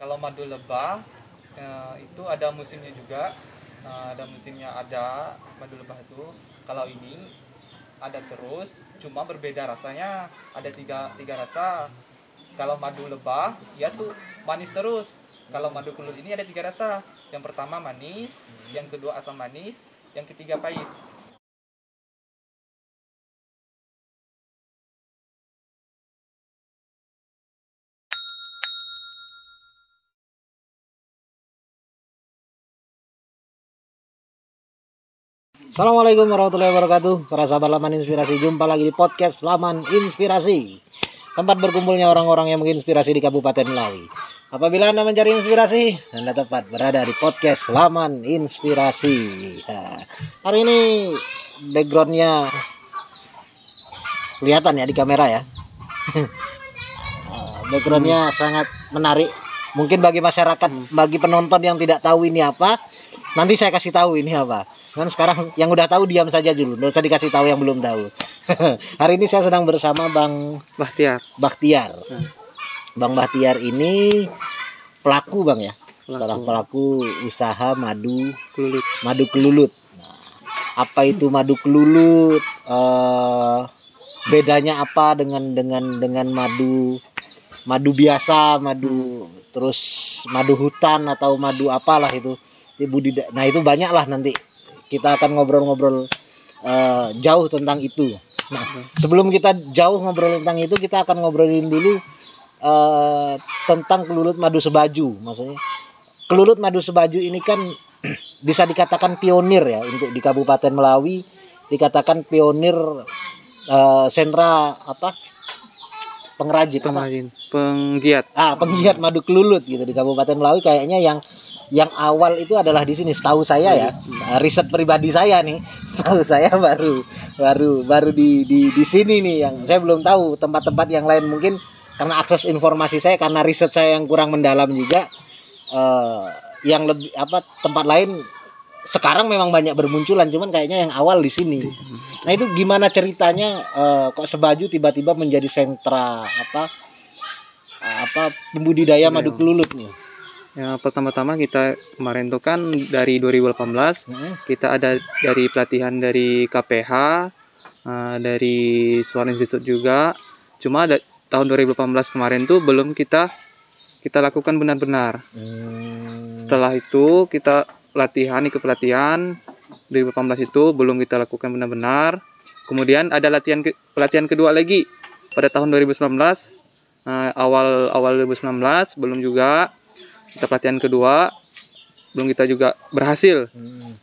Kalau madu lebah eh, itu ada musimnya juga. Nah, ada musimnya ada madu lebah itu. Kalau ini ada terus, cuma berbeda rasanya. Ada tiga tiga rasa. Kalau madu lebah, ya tuh manis terus. Kalau madu kelulut ini ada tiga rasa. Yang pertama manis, yang kedua asam manis, yang ketiga pahit. Assalamualaikum warahmatullahi wabarakatuh. Para sahabat Laman Inspirasi Jumpa lagi di podcast Laman Inspirasi. Tempat berkumpulnya orang-orang yang menginspirasi di Kabupaten Melawi Apabila Anda mencari inspirasi Anda tepat berada di podcast Laman Inspirasi. Nah, Hari ini backgroundnya Kelihatan ya di kamera ya. Backgroundnya sangat menarik. Mungkin bagi masyarakat, bagi penonton yang tidak tahu ini apa Nanti saya kasih tahu ini apa Kan sekarang yang udah tahu diam saja dulu, nggak usah dikasih tahu yang belum tahu. Hari ini saya sedang bersama Bang Bahtiar. Bahtiar. Hmm. Bang Bahtiar ini pelaku Bang ya, salah Pelaku pelaku usaha madu kelulut. madu kelulut. Nah, apa itu madu kelulut? Eh, bedanya apa dengan dengan dengan madu madu biasa, madu terus madu hutan atau madu apalah itu. Di budidaya. Nah itu banyak lah nanti kita akan ngobrol-ngobrol eh, jauh tentang itu. Nah sebelum kita jauh ngobrol tentang itu kita akan ngobrolin dulu eh, tentang kelulut madu sebaju. Maksudnya kelulut madu sebaju ini kan bisa dikatakan pionir ya untuk di Kabupaten Melawi dikatakan pionir eh, sentra apa pengrajin apa? Pengrajin, penggiat. ah penggiat madu kelulut gitu di Kabupaten Melawi kayaknya yang yang awal itu adalah di sini setahu saya ya. Ah, riset pribadi saya nih setahu saya baru baru baru di di di sini nih yang saya belum tahu tempat-tempat yang lain. Mungkin karena akses informasi saya karena riset saya yang kurang mendalam juga eh, yang lebih apa tempat lain sekarang memang banyak bermunculan cuman kayaknya yang awal di sini. Nah itu gimana ceritanya eh, kok sebaju tiba-tiba menjadi sentra apa apa pembudidaya madu kelulut nih Ya, pertama-tama kita kemarin tuh kan dari 2018 Hmm. kita ada dari pelatihan dari KPH, eh, dari Suara Institute juga. Cuma ada, tahun 2018 kemarin tuh belum kita kita lakukan benar-benar. Hmm. Setelah itu kita latihan ikut pelatihan 2018 itu belum kita lakukan benar-benar. Kemudian ada latihan ke- pelatihan kedua lagi pada tahun 2019 eh, awal awal 2019 belum juga kita pelatihan kedua belum kita juga berhasil. Hmm.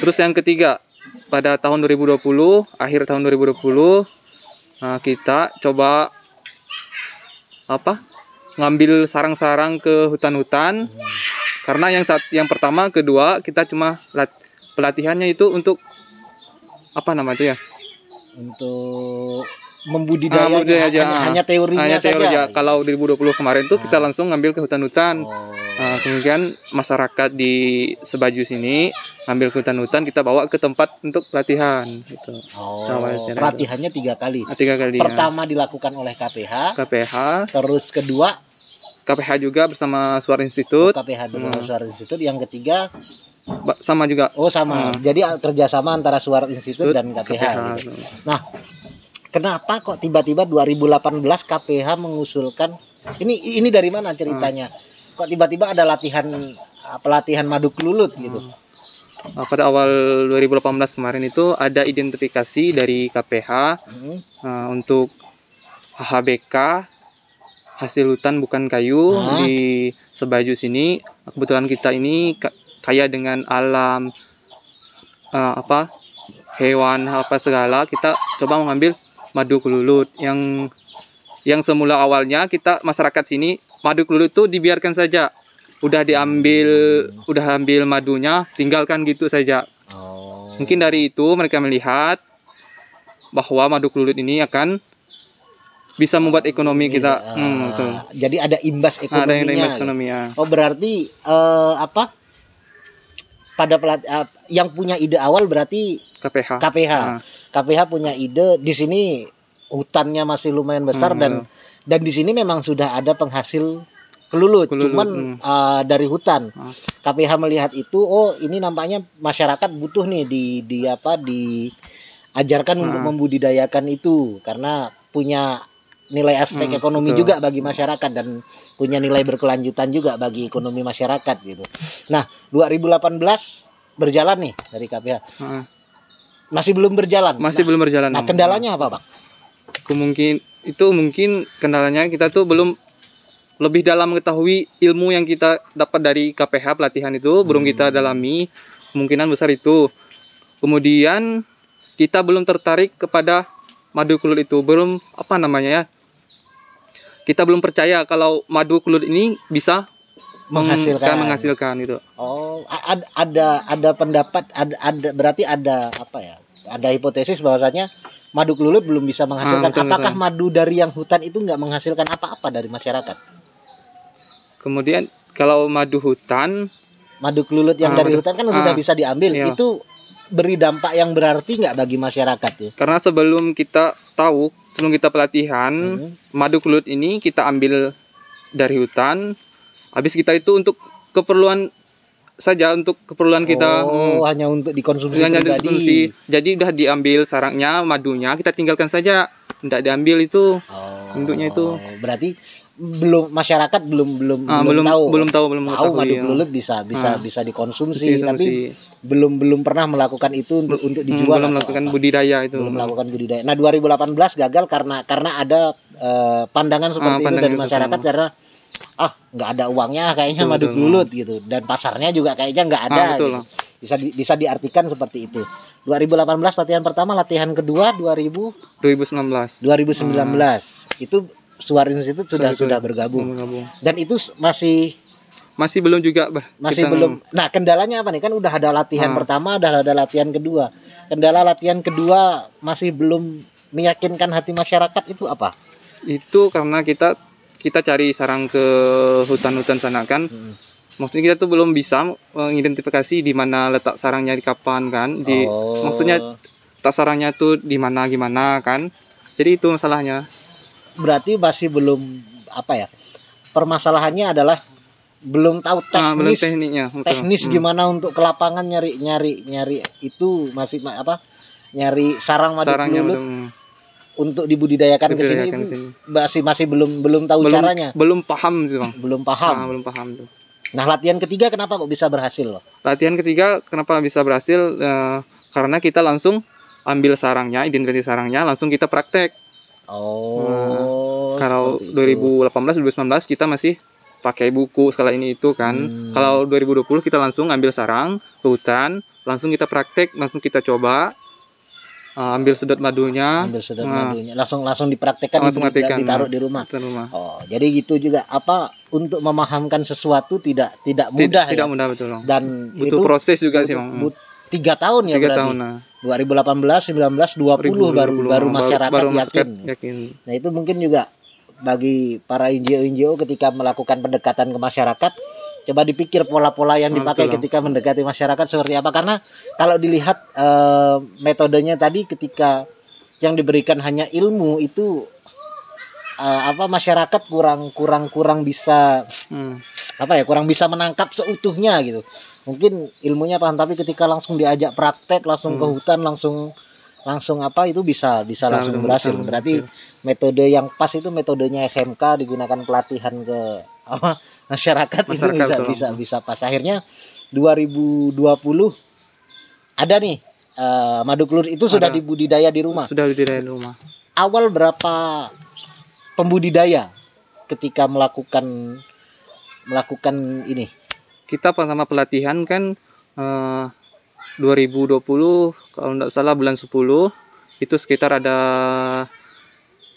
Terus yang ketiga pada tahun 2020 akhir tahun 2020 eh, kita coba apa ngambil sarang-sarang ke hutan-hutan karena yang saat yang pertama kedua kita cuma lat- pelatihannya itu untuk apa nama itu ya untuk membudidaya, Ah, budidaya aja, hanya, ah. hanya teorinya hanya teori saja. aja kalau 2020 kemarin tuh kita Ah. langsung ngambil ke hutan-hutan Oh. Nah, kemudian masyarakat di Sebaju sini ngambil ke hutan-hutan kita bawa ke tempat untuk pelatihan gitu. Oh, aja, pelatihannya tiga kali. Nah, tiga kali ya. Pertama dilakukan oleh KPH, KPH, terus kedua KPH juga bersama Suara Institute, KPH dulu Hmm. Suara Institut, yang ketiga sama juga oh sama. Hmm. Jadi ah, kerjasama antara Suara Institut dan KPH. KPH. gitu. Nah, kenapa kok tiba-tiba 2018 KPH mengusulkan ini ini dari mana ceritanya? Kok tiba-tiba ada latihan ah, pelatihan madu kelulut gitu? Nah, pada awal 2018 kemarin itu ada identifikasi dari KPH Hmm. uh, untuk HHBK hasil hutan bukan kayu Hah? di Sebaju sini. Kebetulan kita ini ka- kaya dengan alam uh, apa hewan apa segala. Kita coba mengambil madu kelulut yang yang semula awalnya kita masyarakat sini madu kelulut itu dibiarkan saja. Udah diambil, udah ambil madunya, tinggalkan gitu saja. Oh. Mungkin dari itu mereka melihat bahwa madu kelulut ini akan bisa membuat ekonomi kita. Ah, Hmm, betul. Jadi ada imbas Ada ekonominya. yang dari gitu. ekonomi ya. Oh berarti eh, apa? Pada pelat eh, yang punya ide awal berarti KPH. KPH. Ah. KPH punya ide di sini hutannya masih lumayan besar Hmm, dan dan di sini memang sudah ada penghasil kelulut, Kelulut, cuman hmm. uh, dari hutan. Ah. KPH melihat itu, oh ini nampaknya masyarakat butuh nih di di apa diajarkan untuk Ah. membudidayakan itu karena punya nilai aspek Hmm, ekonomi betul. juga bagi masyarakat dan punya nilai berkelanjutan juga bagi ekonomi masyarakat gitu. Nah, 2018 berjalan nih dari KPH. Ah, Masih belum berjalan. masih nah, belum berjalan. Nah, kendalanya apa, Bang? kemungkin itu mungkin kendalanya kita tuh belum lebih dalam mengetahui ilmu yang kita dapat dari KPH pelatihan itu belum kita dalami kemungkinan besar itu. Kemudian kita belum tertarik kepada madu kelulut itu. Belum apa namanya ya? Kita belum percaya kalau madu kelulut ini bisa Menghasilkan. kan, menghasilkan itu Oh, a- ad- ada ada pendapat ada, ada berarti ada apa ya? Ada hipotesis bahwasanya madu kelulut belum bisa menghasilkan. Ah, betul, Apakah betul. madu dari yang hutan itu nggak menghasilkan apa-apa dari masyarakat? kemudian kalau madu hutan Madu kelulut yang Ah, dari madu- hutan kan sudah ah, bisa diambil. iya. Itu beri dampak yang berarti nggak bagi masyarakat ya? karena sebelum kita tahu sebelum kita pelatihan Hmm. madu kelulut ini kita ambil dari hutan habis kita itu untuk keperluan saja untuk keperluan kita oh, hmm, hanya untuk dikonsumsi hanya dikonsumsi. jadi udah diambil sarangnya madunya kita tinggalkan saja tidak diambil itu Oh, Induknya itu. Berarti belum masyarakat belum belum Ah, belum, belum tahu. belum tahu belum tahu madu ya. bisa bisa Ah. bisa dikonsumsi, Mesti- tapi belum belum pernah melakukan itu untuk untuk hmm, dijual belum melakukan apa. budidaya itu belum melakukan budidaya. Nah, 2018 gagal karena karena ada eh, pandangan seperti itu pandangan dari itu masyarakat semua. karena ah nggak ada uangnya kayaknya Betul, madu kelulut gitu dan pasarnya juga kayaknya nggak ada. Ah, betul gitu. Bisa di- bisa diartikan seperti itu. 2018 latihan pertama, latihan kedua 2000 2019 2019 itu Suara Institute sudah Suara sudah bergabung Bergabung. dan itu masih masih belum juga bah masih kita- belum. Nah kendalanya apa nih kan udah ada latihan Ah. pertama, udah ada latihan kedua. Kendala latihan kedua masih belum meyakinkan hati masyarakat itu apa? itu karena kita kita cari sarang ke hutan-hutan sana kan Hmm. maksudnya kita tuh belum bisa mengidentifikasi di mana letak sarangnya di kapan kan di Oh. maksudnya letak sarangnya tuh di mana gimana kan jadi itu masalahnya berarti masih belum apa ya? Permasalahannya adalah belum tahu Ah, belum teknis tekniknya betul. teknis Hmm. gimana untuk ke lapangan nyari nyari nyari itu masih ma- apa? Nyari sarang madu sarangnya belum untuk dibudidayakan ke sini masih masih belum belum tahu belum caranya, belum paham sih bang belum paham. Ah, belum paham tuh Nah, latihan ketiga kenapa kok bisa berhasil loh? latihan ketiga kenapa bisa berhasil Eh, karena kita langsung ambil sarangnya identifikasi sarangnya langsung kita praktek Oh. kalau seperti itu. 2018 2019 kita masih pakai buku skala ini itu kan Hmm. kalau 2020 kita langsung ambil sarang ke hutan langsung kita praktek langsung kita coba uh, ambil sedot madunya ambil sedot Nah. madunya langsung langsung dipraktekkan Langsung di- praktekkan, ditaruh nah. di rumah. ke rumah Oh, jadi gitu juga apa untuk memahamkan sesuatu tidak tidak Tid- mudah tidak ya. mudah betul. Dan butuh itu proses juga butuh- sih bang but- tiga tahun ya tiga berarti. tahun nah 2018, 19, 20 baru 2020, baru masyarakat baru yakin. yakin Nah, itu mungkin juga bagi para NGO-NGO ketika melakukan pendekatan ke masyarakat coba dipikir pola-pola yang Ah, dipakai betul. ketika mendekati masyarakat seperti apa karena kalau dilihat eh, metodenya tadi ketika yang diberikan hanya ilmu itu eh, apa masyarakat kurang kurang kurang bisa Hmm. apa ya kurang bisa menangkap seutuhnya gitu mungkin ilmunya paham tapi ketika langsung diajak praktek langsung ke Hmm. hutan langsung langsung apa itu bisa bisa Bisa, langsung berhasil berarti betul. metode yang pas itu metodenya SMK digunakan pelatihan ke apa masyarakat, itu Masyarakat, bisa betul. bisa bisa pas. Akhirnya 2020 ada nih eh, madu kelulut itu sudah Ada. dibudidaya di rumah? Sudah di dalam rumah. Awal berapa pembudidaya ketika melakukan melakukan ini? Kita pertama pelatihan kan eh, 2020 kalau tidak salah bulan 10 itu sekitar ada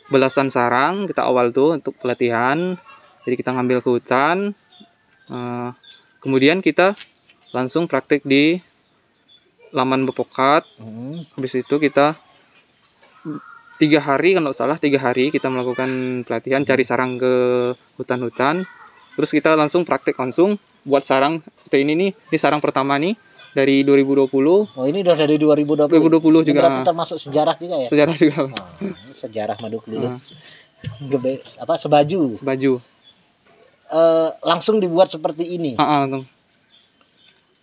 belasan sarang kita awal tuh untuk pelatihan jadi kita ngambil ke hutan Eh, kemudian kita langsung praktek di laman bepokat Hmm, habis itu kita tiga hari kalau salah tiga hari kita melakukan pelatihan cari sarang ke hutan-hutan terus kita langsung praktek langsung buat sarang seperti ini nih ini sarang pertama nih dari 2020 Oh ini udah dari 2020. 2020 Ini juga. berarti termasuk sejarah juga ya. sejarah juga Oh, ini sejarah madu kelulut. Nah, Gebe, apa sebaju. baju eh, langsung dibuat seperti ini. Ah, langsung.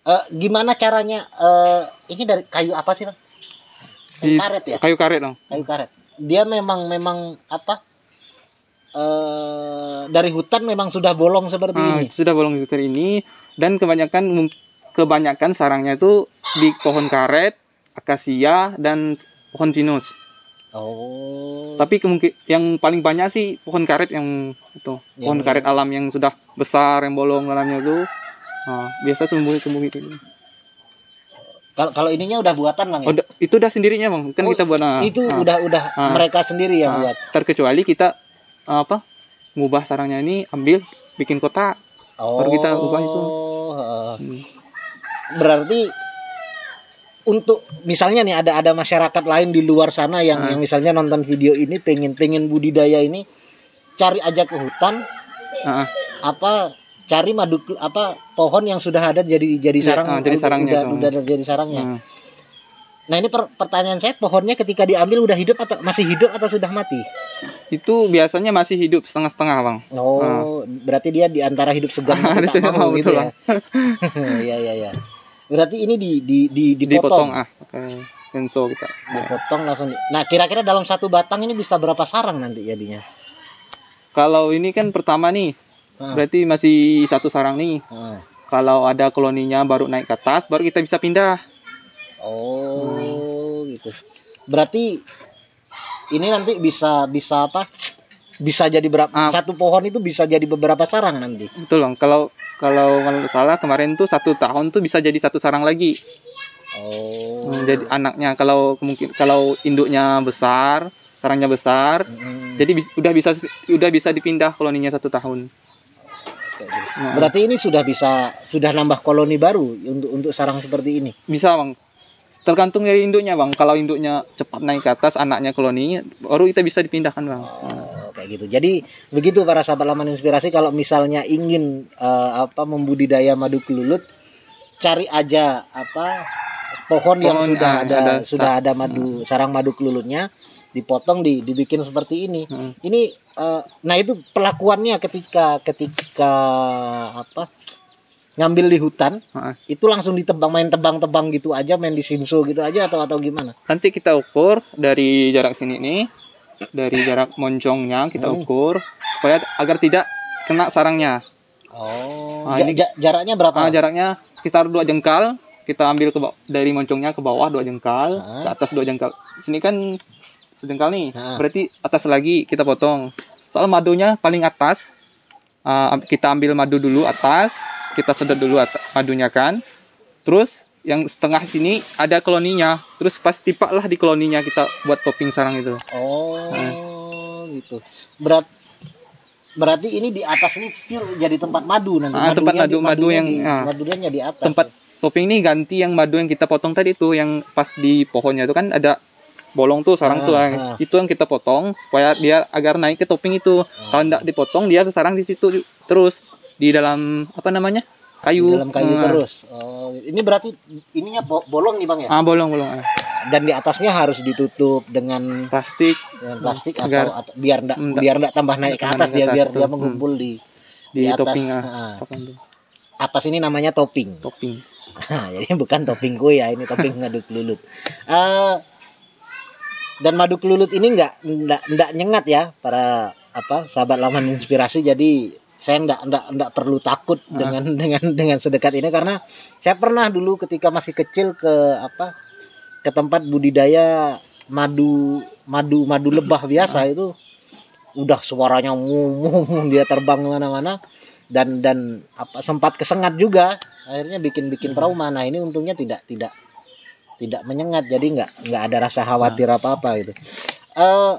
Eh, gimana caranya? eh, ini dari kayu apa sih bang? Kayu Di- karet ya? kayu karet dong Kayu karet. Dia memang memang apa? eh dari hutan memang sudah bolong seperti Ah, ini. sudah bolong seperti ini dan kebanyakan kebanyakan sarangnya itu di pohon karet akasia dan pohon pinus Oh. tapi kemungkin yang paling banyak sih pohon karet yang itu pohon Yang- karet alam yang sudah besar yang bolong dalamnya itu ah, biasa sembunyi sembunyi gitu. Kalau kalau ininya udah buatan bang ya? Oh, itu udah sendirinya bang kan Oh, kita buat ah, itu ah, udah udah Ah. mereka sendiri yang ah, buat. terkecuali kita apa ngubah sarangnya ini ambil bikin kotak Oh. baru kita ubah itu. heeh. Hmm. Berarti untuk misalnya nih ada ada masyarakat lain di luar sana yang Ah. yang misalnya nonton video ini pengen pengen budidaya ini cari aja ke hutan ah. apa cari madu apa pohon yang sudah ada jadi jadi Iya, sarang ah, jadi udah- sarangnya udah, udah jadi sarangnya. Hmm. Nah ini per- pertanyaan saya pohonnya ketika diambil udah hidup atau masih hidup atau sudah mati? itu biasanya masih hidup setengah-setengah bang Oh, berarti dia di antara hidup segan Ah, dan dia tak mau mau, gitu ya. Iya iya iya. Berarti ini di di di dipotong dipotong, ah pakai senso kita dipotong langsung. di- Nah, kira-kira dalam satu batang ini bisa berapa sarang nanti jadinya? kalau ini kan pertama nih Ah, berarti masih satu sarang nih ah. kalau ada koloninya baru naik ke atas baru kita bisa pindah Oh, gitu. Berarti ini nanti bisa bisa apa? Bisa jadi berapa? Ah. Satu pohon itu bisa jadi beberapa sarang nanti. betul bang kalau kalau kalau nggak salah kemarin tuh satu tahun tuh bisa jadi satu sarang lagi Oh. Hmm, jadi anaknya kalau mungkin kalau induknya besar sarangnya besar Mm, jadi bis- udah bisa udah bisa dipindah koloninya satu tahun. Nah, Berarti ini sudah bisa sudah nambah koloni baru untuk untuk sarang seperti ini. bisa bang tergantung dari induknya bang kalau induknya cepat naik ke atas anaknya koloni baru kita bisa dipindahkan bang Oh, kayak gitu. Jadi begitu para sahabat laman inspirasi kalau misalnya ingin eh, apa membudidaya madu kelulut cari aja apa pohon, yang Pohon, sudah ah, ada, ada sudah ada madu sarang madu kelulutnya dipotong di dibikin seperti ini. Hmm. Ini eh, nah itu pelakuannya ketika ketika apa ngambil di hutan Ah. itu langsung ditebang main tebang-tebang gitu aja main di sinso gitu aja atau atau gimana? nanti kita ukur dari jarak sini nih dari jarak moncongnya kita Hmm. ukur supaya agar tidak kena sarangnya Oh, Ah, ja- ini- ja- jaraknya berapa? Ah, jaraknya sekitar dua jengkal kita ambil ke dari moncongnya ke bawah dua jengkal Ah. ke atas dua jengkal sini kan sejengkal nih Ah. berarti atas lagi kita potong soal madunya paling atas ah, kita ambil madu dulu atas kita sedot dulu madunya kan terus yang setengah sini ada koloninya terus pas tipak lah di koloninya kita buat topping sarang itu Oh, gitu. Berat berarti ini di atas ini jadi tempat madu nanti. Ah, tempat madu- di- madu madunya yang- di, ah. madunya di atas. tempat topping ini ganti yang madu yang kita potong tadi tuh yang pas di pohonnya itu kan ada bolong tuh sarang Ah, tuh ah. itu yang kita potong supaya dia agar naik ke topping itu kalau tidak dipotong dia sarang di situ terus di dalam apa namanya Di kayu dalam kayu Ah. terus. Oh, ini berarti ininya bo- bolong nih Bang ya. ah bolong bolong ah. Dan di atasnya harus ditutup dengan plastik dengan plastik Agar- atau, atau biar enggak Enggak. biar enggak tambah naik ke atas dia biar betul. dia Hmm. mengumpul di di, Di atas, topping ah. ah. Atas ini namanya topping. topping Jadi bukan topping kue ya, ini topping madu kelulut. Eh, dan madu kelulut ini enggak enggak enggak nyengat ya para apa sahabat laman inspirasi. Jadi saya enggak enggak enggak perlu takut Ah. dengan dengan dengan sedekat ini karena saya pernah dulu ketika masih kecil ke apa ke tempat budidaya madu madu madu lebah biasa itu udah suaranya ngomong dia terbang ke mana-mana dan dan apa sempat kesengat juga. Akhirnya bikin bikin trauma. Nah ini untungnya tidak tidak tidak menyengat. Jadi nggak nggak ada rasa khawatir apa apa gitu. Eh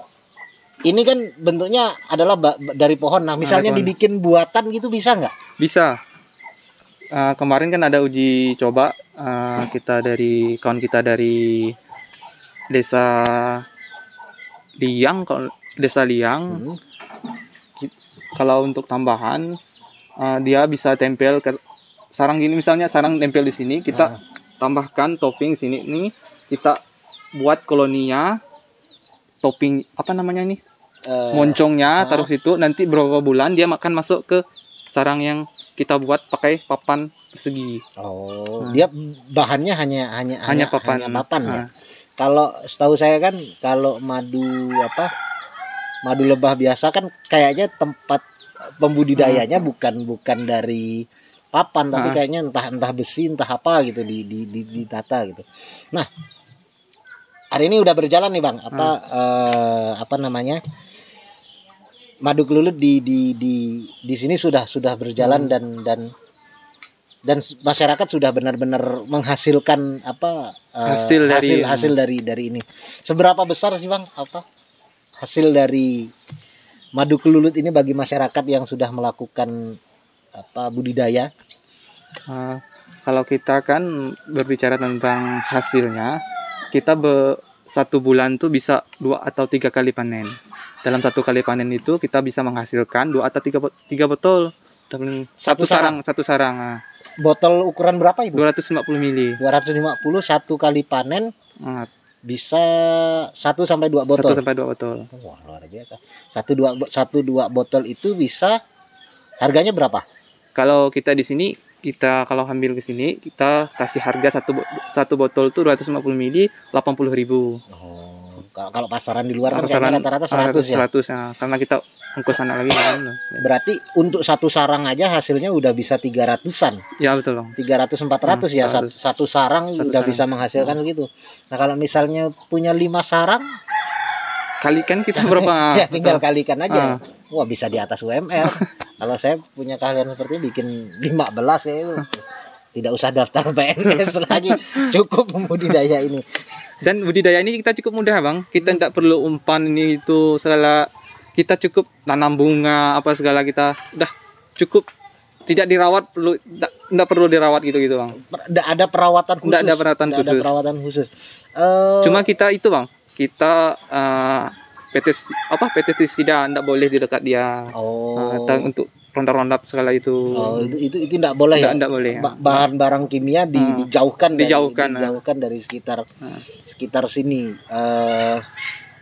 ini kan bentuknya adalah dari pohon nah misalnya pohon. dibikin buatan gitu bisa nggak bisa Ah, kemarin kan ada uji coba ah, kita dari kawan kita dari desa Liang desa Liang Hmm. kalau untuk tambahan uh, dia bisa tempel ke sarang gini misalnya sarang tempel di sini kita Ah. tambahkan topping sini nih kita buat koloninya topping apa namanya ini Eh, moncongnya ah. taruh situ nanti beberapa bulan dia akan masuk ke sarang yang kita buat pakai papan persegi. Oh, Hmm. dia bahannya hanya hanya Hanya papan. hanya papan ya. Ah, Kalau setahu saya kan kalau madu apa? Madu lebah biasa kan kayaknya tempat pembudidayanya bukan bukan dari papan tapi Ah. kayaknya entah entah besi entah apa gitu di di di ditata gitu. Nah, hari ini udah berjalan nih Bang, apa eh, apa namanya? Madu kelulut di di di di sini sudah sudah berjalan Hmm. dan dan dan masyarakat sudah benar-benar menghasilkan apa eh, Hasil dari- hasil hasil dari dari ini. Seberapa besar sih Bang apa hasil dari madu kelulut ini bagi masyarakat yang sudah melakukan apa budidaya? ah, kalau kita kan berbicara tentang hasilnya, kita be, satu bulan tuh bisa dua atau tiga kali panen. Dalam satu kali panen itu kita bisa menghasilkan dua atau tiga, tiga botol. Satu satu, sarang, satu sarang. ah. Botol ukuran berapa itu? 250 mili. 250 satu kali panen Ah, bisa satu sampai dua satu botol. sampai dua botol. Wah luar biasa. Satu dua satu dua botol itu bisa harganya berapa? Kalau kita di sini kita kalau ambil ke sini kita kasih harga satu satu botol tuh 250 mili 80 ribu. Oh, kalau kalau pasaran di luar kan Pasaran- rata-rata 100 ya. 100 ya. Karena kita ongkos sana lagi kan. Berarti untuk satu sarang aja hasilnya udah bisa 300-an. Ya betul Bang. 300 400 ya Hmm, satu, satu sarang Satu udah sarang. bisa menghasilkan begitu. Nah, kalau misalnya punya lima sarang Kalikan kita berapa? ya tinggal kalikan aja. Ah. Wah, bisa di atas UMR. kalau saya punya keahlian seperti ini bikin 15 ya itu. Tidak usah daftar PNS lagi, cukup membudidaya ini. Dan budidaya ini kita cukup mudah bang. Kita Hmm. tidak perlu umpan ini itu segala. Kita cukup tanam bunga apa segala kita udah cukup tidak dirawat perlu tidak, tidak perlu dirawat gitu gitu bang. Nggak ada perawatan khusus. Nggak ada perawatan Nggak ada khusus. perawatan khusus. Eh, Cuma kita itu bang, kita eh, PT apa PT tidak tidak boleh di dekat dia. oh, ta- untuk ronda-ronda segala itu. oh, itu itu itu nggak boleh Nggak- ya. boleh, ya. Ba- Bahan barang kimia di, Hmm. dijauhkan dari- Dijauhkan, ah. dijauhkan dari sekitar Hmm. sekitar sini. Eh,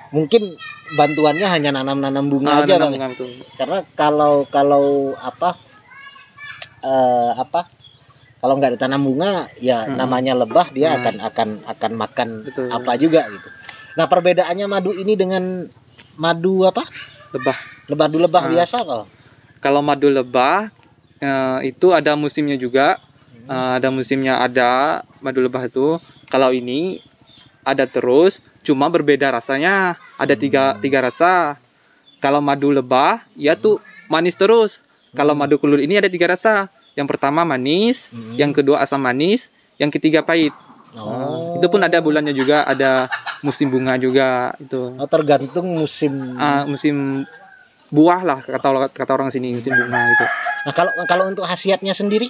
mungkin bantuannya hanya nanam-nanam bunga Ah, aja nanam bang. bunga itu. Karena kalau kalau apa eh, apa kalau nggak ditanam bunga ya Hmm. namanya lebah dia Hmm. akan akan akan makan Betul. apa juga gitu. Nah perbedaannya madu ini dengan madu apa? Lebah. Madu lebah Ah. biasa kok. Kalau madu lebah eh, itu ada musimnya juga. Eh, ada musimnya ada madu lebah itu. Kalau ini ada terus, cuma berbeda rasanya. Ada tiga tiga rasa. Kalau madu lebah, ya tuh manis terus. Kalau madu kulur ini ada tiga rasa. Yang pertama manis, Hmm. yang kedua asam manis, yang ketiga pahit. Oh. Itu pun ada bulannya juga, ada musim bunga juga itu. Oh, tergantung musim. Ah, musim buah lah kata kata orang sini musim bunga gitu. Nah kalau kalau untuk khasiatnya sendiri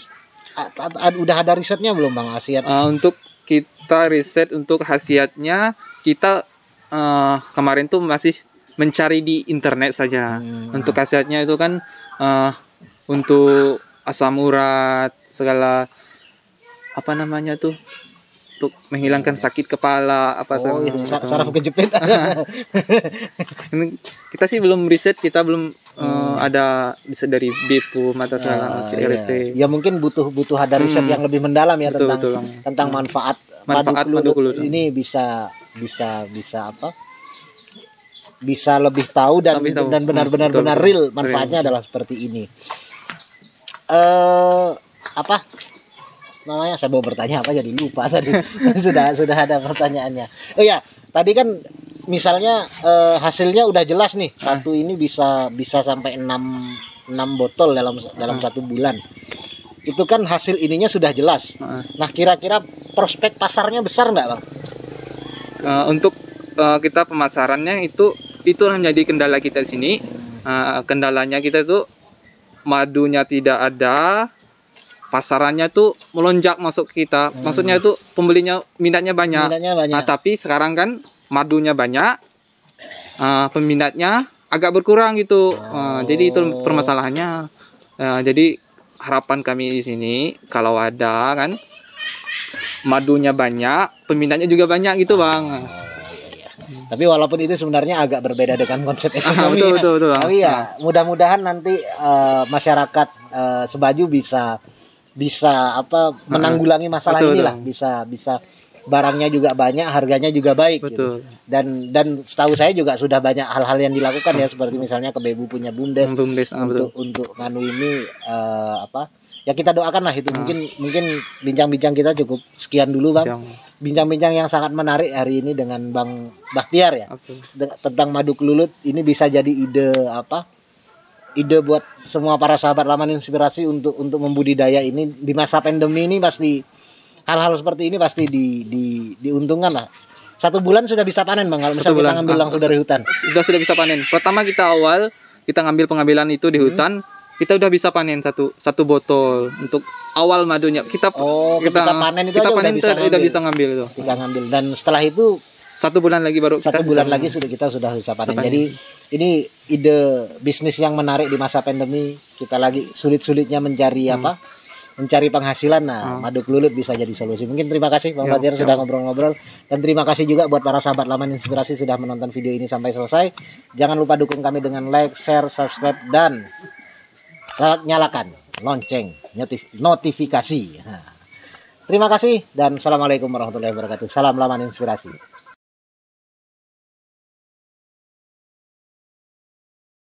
udah ada risetnya belum bang khasiat? Uh, untuk kita riset untuk khasiatnya kita uh, kemarin tuh masih mencari di internet saja. Hmm. Untuk khasiatnya itu kan uh, untuk asam urat segala apa namanya tuh untuk menghilangkan sakit kepala apa oh itu macam. saraf kejepit. Kita sih belum riset kita belum uh, ada riset dari BPUM atau segala Ah, macam RT. iya. Ya mungkin butuh butuh ada riset Hmm. yang lebih mendalam ya Betul, tentang betul, tentang manfaat, Manfaat madu kelulut kelulut. ini bisa bisa bisa apa? Bisa lebih tahu dan Lebih tahu. dan benar-benar Hmm, betul, benar betul. real manfaatnya adalah seperti ini. Eh apa? Namanya saya mau bertanya apa jadi lupa tadi. sudah sudah ada pertanyaannya. Oh ya, tadi kan misalnya eh, hasilnya udah jelas nih. Ah. Satu ini bisa bisa sampai 6 6 botol dalam dalam Ah. satu bulan. Itu kan hasil ininya sudah jelas. Uh, Nah, kira-kira prospek pasarnya besar nggak, Bang? uh, untuk uh, kita pemasarannya itu itu yang menjadi kendala kita di sini. Uh, kendalanya kita itu madunya tidak ada, pasarannya tuh melonjak masuk ke kita. Hmm. Maksudnya itu pembelinya minatnya banyak. Minatnya banyak. Nah, tapi sekarang kan madunya banyak, uh, peminatnya agak berkurang gitu. Uh, jadi itu Oh. permasalahannya. Uh, jadi harapan kami di sini kalau ada kan madunya banyak, peminatnya juga banyak gitu bang. Oh, iya, iya. Tapi walaupun itu sebenarnya agak berbeda dengan konsep Ah, ekonomi. betul ya. betul betul. Bang. Tapi ya mudah-mudahan nanti eh, masyarakat eh, Sebaju bisa bisa apa menanggulangi masalah Betul, inilah, betul. bisa bisa barangnya juga banyak, harganya juga baik. gitu. Betul. Dan dan setahu saya juga sudah banyak hal-hal yang dilakukan ya seperti misalnya Kebebu punya bumdes Bumdes, ah, betul. untuk untuk nganu ini eh, apa? Ya kita doakan lah itu Ah. mungkin mungkin bincang-bincang kita cukup sekian dulu bang. Bincang-bincang yang sangat menarik hari ini dengan Bang Bahtiar ya de- tentang madu kelulut ini bisa jadi ide apa ide buat semua para sahabat laman inspirasi untuk untuk membudidaya ini di masa pandemi ini pasti hal-hal seperti ini pasti di, di diuntungkan lah satu bulan sudah bisa panen bang kalau misalnya kita ngambil Ah, langsung dari hutan Sudah sudah bisa panen. Pertama kita awal kita ngambil pengambilan itu Hmm. di hutan, kita udah bisa panen satu satu botol untuk awal madunya. Kita oh ketika panen itu kita panen udah bisa udah ngambil bisa ngambil itu. kita ngambil dan setelah itu Satu bulan lagi baru satu kita bulan lagi sudah kita sudah bisa panen. panen. Jadi ini ide bisnis yang menarik di masa pandemi. Kita lagi sulit-sulitnya mencari Hmm. apa? Mencari penghasilan. Nah, Hmm. madu kelulut bisa jadi solusi. Mungkin terima kasih Bang Fatir sudah ngobrol-ngobrol dan terima kasih juga buat para sahabat laman inspirasi sudah menonton video ini sampai selesai. Jangan lupa dukung kami dengan like, share, subscribe dan nyalakan lonceng notif- notifikasi. Nah, terima kasih dan assalamualaikum warahmatullahi wabarakatuh. Salam laman inspirasi.